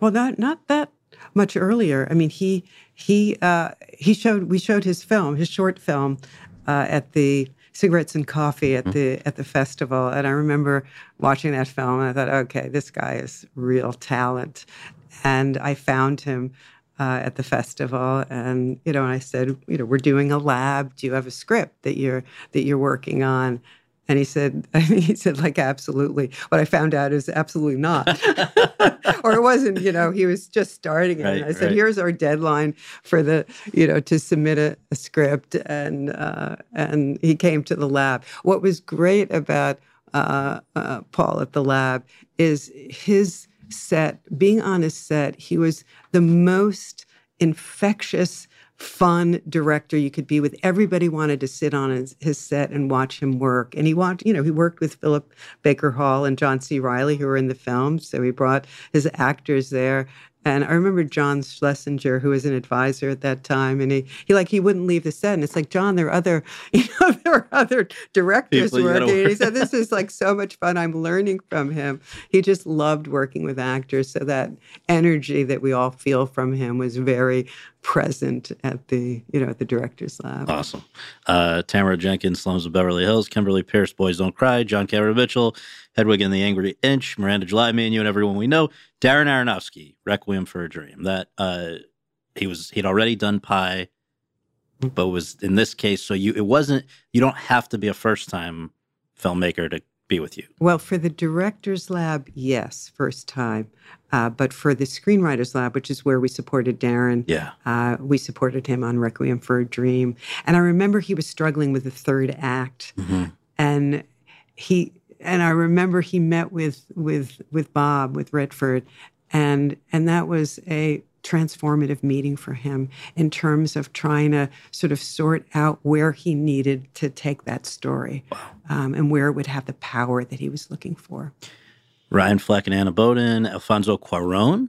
Well, not not that much earlier. I mean, he he uh, he showed we showed his film, his short film, uh, at the cigarettes and coffee at the at the festival, and I remember watching that film. And I thought, okay, this guy is real talent, and I found him. Uh, at the festival, and you know, I said, you know, we're doing a lab. Do you have a script that you're that you're working on? And he said, he said, like, absolutely. What I found out is absolutely not. or it wasn't, you know, he was just starting it. Right, and I said, right. here's our deadline for the, you know, to submit a, a script. And, uh, and he came to the lab. What was great about uh, uh, Paul at the lab is his set, being on his set, he was the most infectious, fun director you could be with. Everybody wanted to sit on his, his set and watch him work. And he watched, you know, he worked with Philip Baker Hall and John C. Reilly, who were in the film. So he brought his actors there. And I remember John Schlesinger, who was an advisor at that time, and he, he like he wouldn't leave the set. And it's like, John, there are other, you know, there are other directors People working. And he said, This is like so much fun. I'm learning from him. He just loved working with actors. So that energy that we all feel from him was very present at the, you know, at the director's lab. Awesome. Uh, Tamara Jenkins, Slums of Beverly Hills, Kimberly Peirce, Boys Don't Cry, John Cameron Mitchell, Hedwig and the Angry Inch, Miranda July, me and you and everyone we know, Darren Aronofsky, Requiem for a Dream. That uh, he was he'd already done Pi, but was in this case. So you it wasn't you don't have to be a first time filmmaker to be with you. Well, for the director's lab, yes, first time. Uh, but for the screenwriter's lab, which is where we supported Darren, Yeah. uh, we supported him on Requiem for a Dream. And I remember he was struggling with the third act, and he and I remember he met with with with Bob with Redford, and and that was a transformative meeting for him in terms of trying to sort of sort out where he needed to take that story um, and where it would have the power that he was looking for. Ryan Fleck and Anna Boden, Alfonso Cuaron.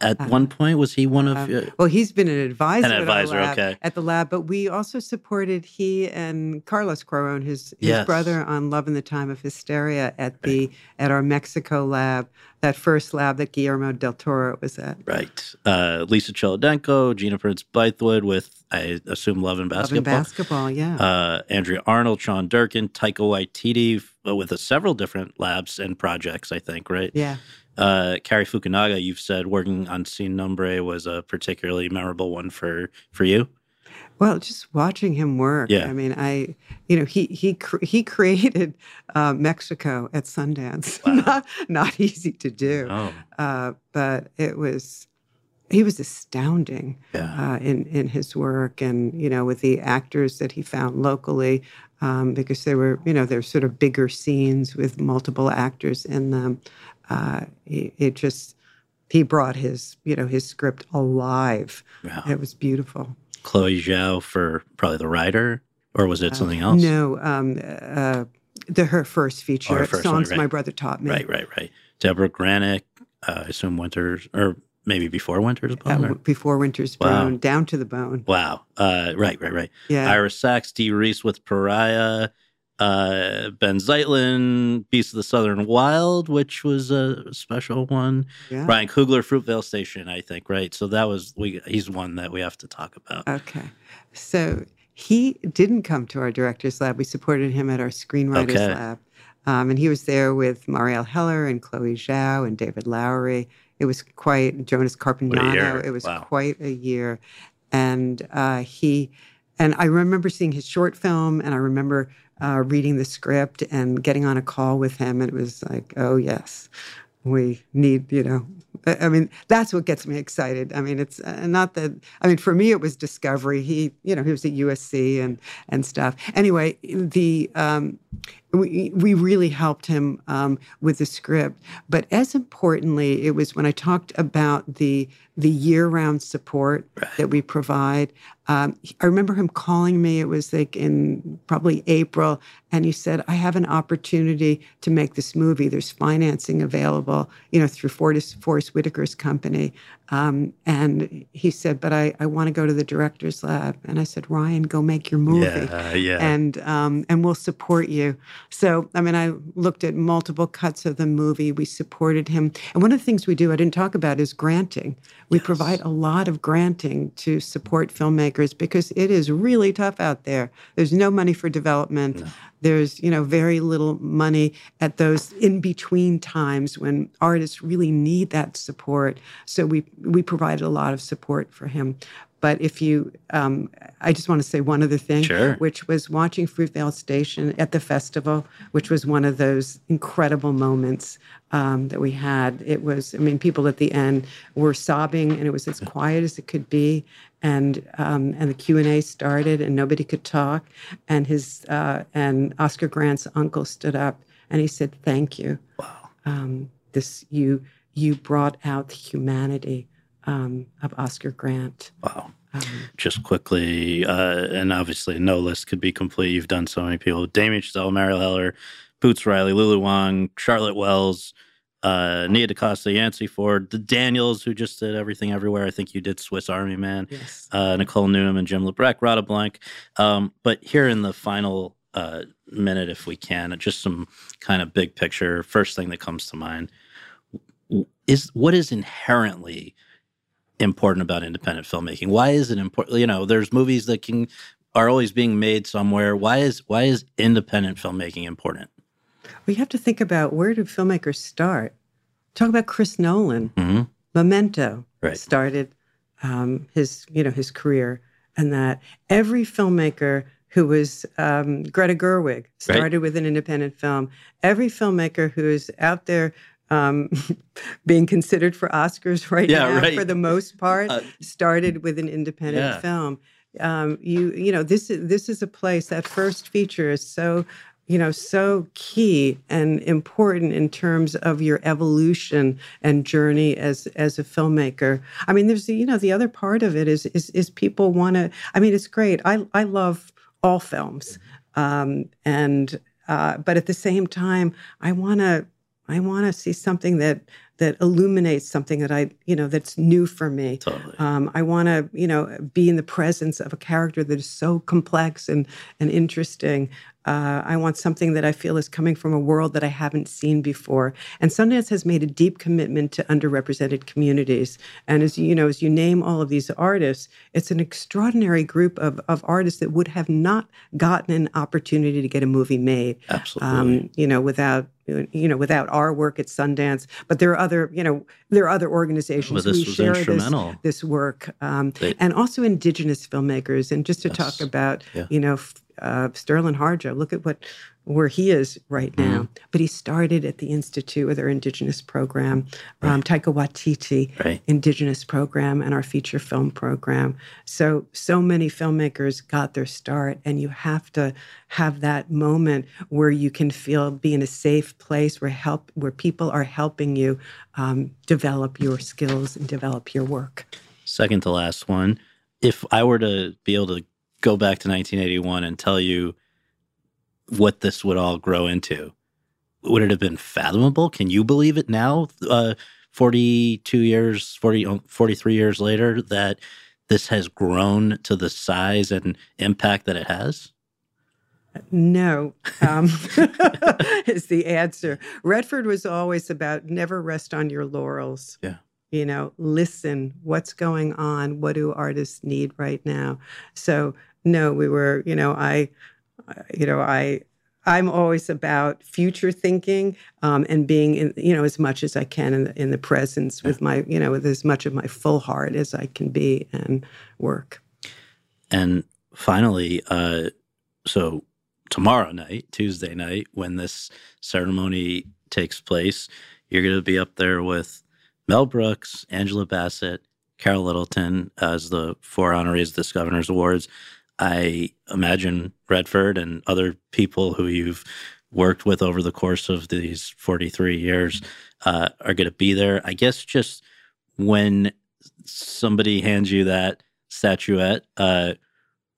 At one point, was he one of? Um, uh, well, he's been an advisor, An at our lab- okay. at the lab, but we also supported he and Carlos Cuaron, his, his Yes. brother, on Love in the Time of Hysteria at the at our Mexico lab, that first lab that Guillermo del Toro was at. right. Uh, Lisa Cholodenko, Gina Prince Bythewood with I assume Love and Basketball. Love and basketball, yeah. uh, Andrea Arnold, Sean Durkin, Taika Waititi, uh, with uh, several different labs and projects. I think right. yeah. Uh, Cary Fukunaga, you've said working on Sin Nombre was a particularly memorable one for for you. Well, just watching him work. Yeah. I mean, I, you know, he he cr- he created uh, Mexico at Sundance. not not easy to do, Oh. uh, but it was. He was astounding Yeah. uh, in in his work, and you know, with the actors that he found locally, um, because there were, you know, there were sort of bigger scenes with multiple actors in them. Uh, he, it just he brought his, you know, his script alive. Yeah. It was beautiful. Chloe Zhao for probably the writer, or was it something else? Uh, No, um, uh, the her first feature, Oh, her first one, songs right. my brother taught me. Right, right, right. Debra Granik, uh, I assume Winters, or maybe before Winters. Uh, Bone, or- before Winter's Wow. Bone, down to the bone. Wow. Uh, right, right, right. Yeah. Ira Sachs, Dee Rees with Pariah, uh, Ben Zeitlin, Beast of the Southern Wild, which was a special one. Yeah. Ryan Coogler, Fruitvale Station, I think, right? So that was we. He's one that we have to talk about. Okay, so he didn't come to our director's lab. We supported him at our screenwriters Okay. lab, um, and he was there with Marielle Heller and Chloe Zhao and David Lowery. It was quite Jonas. Carpignano. It was Wow. quite a year, and uh, he and I remember seeing his short film, and I remember uh, reading the script and getting on a call with him. And it was like, oh, yes, we need, you know, I mean, that's what gets me excited. I mean, it's uh, not that. I mean, for me, it was discovery. He, you know, he was at USC and and stuff. Anyway, the um, we we really helped him um, with the script. But as importantly, it was when I talked about the the year round support right. that we provide. Um, I remember him calling me. It was like in probably April, and he said, "I have an opportunity to make this movie. There's financing available, you know, through Fortis, Forest Whitaker's company." Um, and he said, "But I, I want to go to the director's lab." And I said, "Ryan, go make your movie, yeah, yeah. and um, and we'll support you." So, I mean, I looked at multiple cuts of the movie. We supported him, and one of the things we do I didn't talk about is granting. We yes. provide a lot of granting to support filmmakers because it is really tough out there. There's no money for development. No. There's, you know, very little money at those in between times when artists really need that support. So we we provided a lot of support for him. But if you, um, I just want to say one other thing, sure. which was watching Fruitvale Station at the festival, which was one of those incredible moments um, that we had. It was, I mean, people at the end were sobbing, and it was as quiet as it could be. And um, and the Q and A started, and nobody could talk. And his uh, and Oscar Grant's uncle stood up, and he said, "Thank you. Wow. Um, this you you brought out the humanity." um, of Oscar Grant. Wow. Um, Just quickly, uh, and obviously no list could be complete. You've done so many people: Damien Chazelle, Marielle Heller, Boots Riley, Lulu Wang, Charlotte Wells, uh, Nia DaCosta, Yance Ford, the Daniels, who just did everything everywhere. I think you did Swiss Army Man. Yes. Uh, Nicole Newnham and Jim LeBrecht, Radha Blank. Um, but here in the final uh, minute, if we can, just some kind of big picture. First thing that comes to mind is what is inherently important about independent filmmaking? Why is it important? You know, there's movies that can are always being made somewhere. Why is why is independent filmmaking important? We have to think about where do filmmakers start. Talk about Chris Nolan. Mm-hmm. Memento right. started um, his you know his career, and that every filmmaker who was um, Greta Gerwig started right. with an independent film. Every filmmaker who is out there um, being considered for Oscars right yeah, now, right. for the most part, uh, started with an independent yeah. film. Um, you you know this is this is a place that first feature is so you know so key and important in terms of your evolution and journey as as a filmmaker. I mean, there's you know the other part of it is is is people want to. I mean, it's great. I I love all films, um, and uh, but at the same time, I want to I want to see something that that illuminates something that I, you know, that's new for me. Totally. Um, I want to, you know, be in the presence of a character that is so complex and and interesting. Uh, I want something that I feel is coming from a world that I haven't seen before. And Sundance has made a deep commitment to underrepresented communities. And as you know, as you name all of these artists, it's an extraordinary group of, of artists that would have not gotten an opportunity to get a movie made. Absolutely. Um, you know, without you know, without our work at Sundance. But there are other, you know, there are other organizations well, who share this, this, work, um, they, and also Indigenous filmmakers. And just to yes, talk about, yeah. you know, uh, Sterling Harjo, look at what where he is right now. But he started at the Institute with our Indigenous program, um, Taika Waititi Right. Indigenous program, and our feature film program. So, so many filmmakers got their start, and you have to have that moment where you can feel be in a safe place where help, where people are helping you um, develop your skills and develop your work. Second to last one. If I were to be able to go back to 1981 and tell you what this would all grow into, would it have been fathomable? Can you believe it now, uh, 42 years, 40, 43 years later, that this has grown to the size and impact that it has? No, um, is the answer. Redford was always about never rest on your laurels. Yeah. You know, listen, what's going on? What do artists need right now? So, no, we were, you know, I, you know, I, I'm always about future thinking um, and being, in, you know, as much as I can in the, in the presence with my, you know, with as much of my full heart as I can be and work. And finally, uh, so tomorrow night, Tuesday night, when this ceremony takes place, you're going to be up there with Mel Brooks, Angela Bassett, Carol Littleton as the four honorees of this Governor's Awards. I imagine Redford and other people who you've worked with over the course of these 43 years uh, are going to be there. I guess just when somebody hands you that statuette, uh,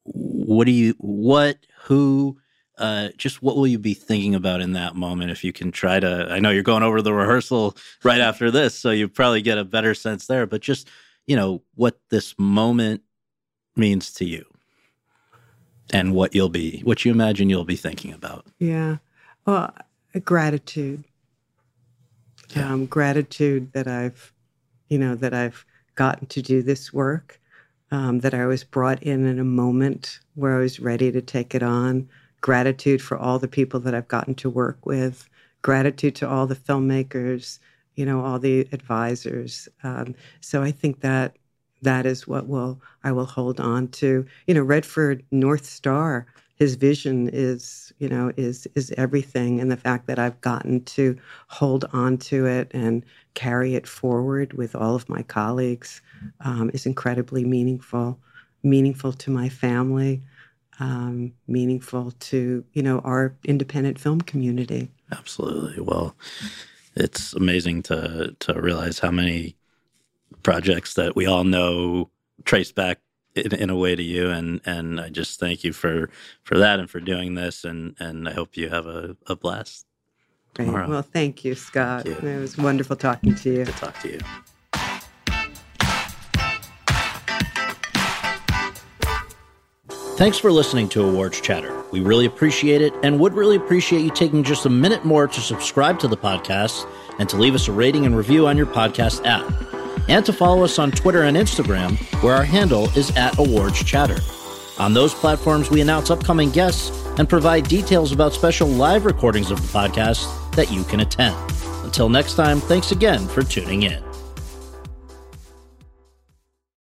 what do you, what, who, uh, just what will you be thinking about in that moment if you can try to i know you're going over the rehearsal right after this so you probably get a better sense there but just you know what this moment means to you and what you'll be what you imagine you'll be thinking about Yeah. Well, uh, gratitude. Yeah. Um, gratitude that I've, you know, that I've gotten to do this work, um, that I was brought in in a moment where I was ready to take it on. Gratitude for all the people that I've gotten to work with. Gratitude to all the filmmakers, you know, all the advisors. Um, so I think that that is what will I will hold on to. You know, Redford North Star. His vision is, you know, is is everything, and the fact that I've gotten to hold on to it and carry it forward with all of my colleagues um, is incredibly meaningful. Meaningful to my family, um, meaningful to you know our independent film community. absolutely well it's amazing to to realize how many projects that we all know trace back in, in a way to you and and i just thank you for for that and for doing this and and i hope you have a, a blast Great. Tomorrow. Well, thank you, Scott. Thank you. It was wonderful talking to you. to talk to you Thanks for listening to Awards Chatter. We really appreciate it and would really appreciate you taking just a minute more to subscribe to the podcast and to leave us a rating and review on your podcast app. And to follow us on Twitter and Instagram, where our handle is at Awards Chatter. On those platforms, we announce upcoming guests and provide details about special live recordings of the podcast that you can attend. Until next time, thanks again for tuning in.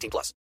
18 plus.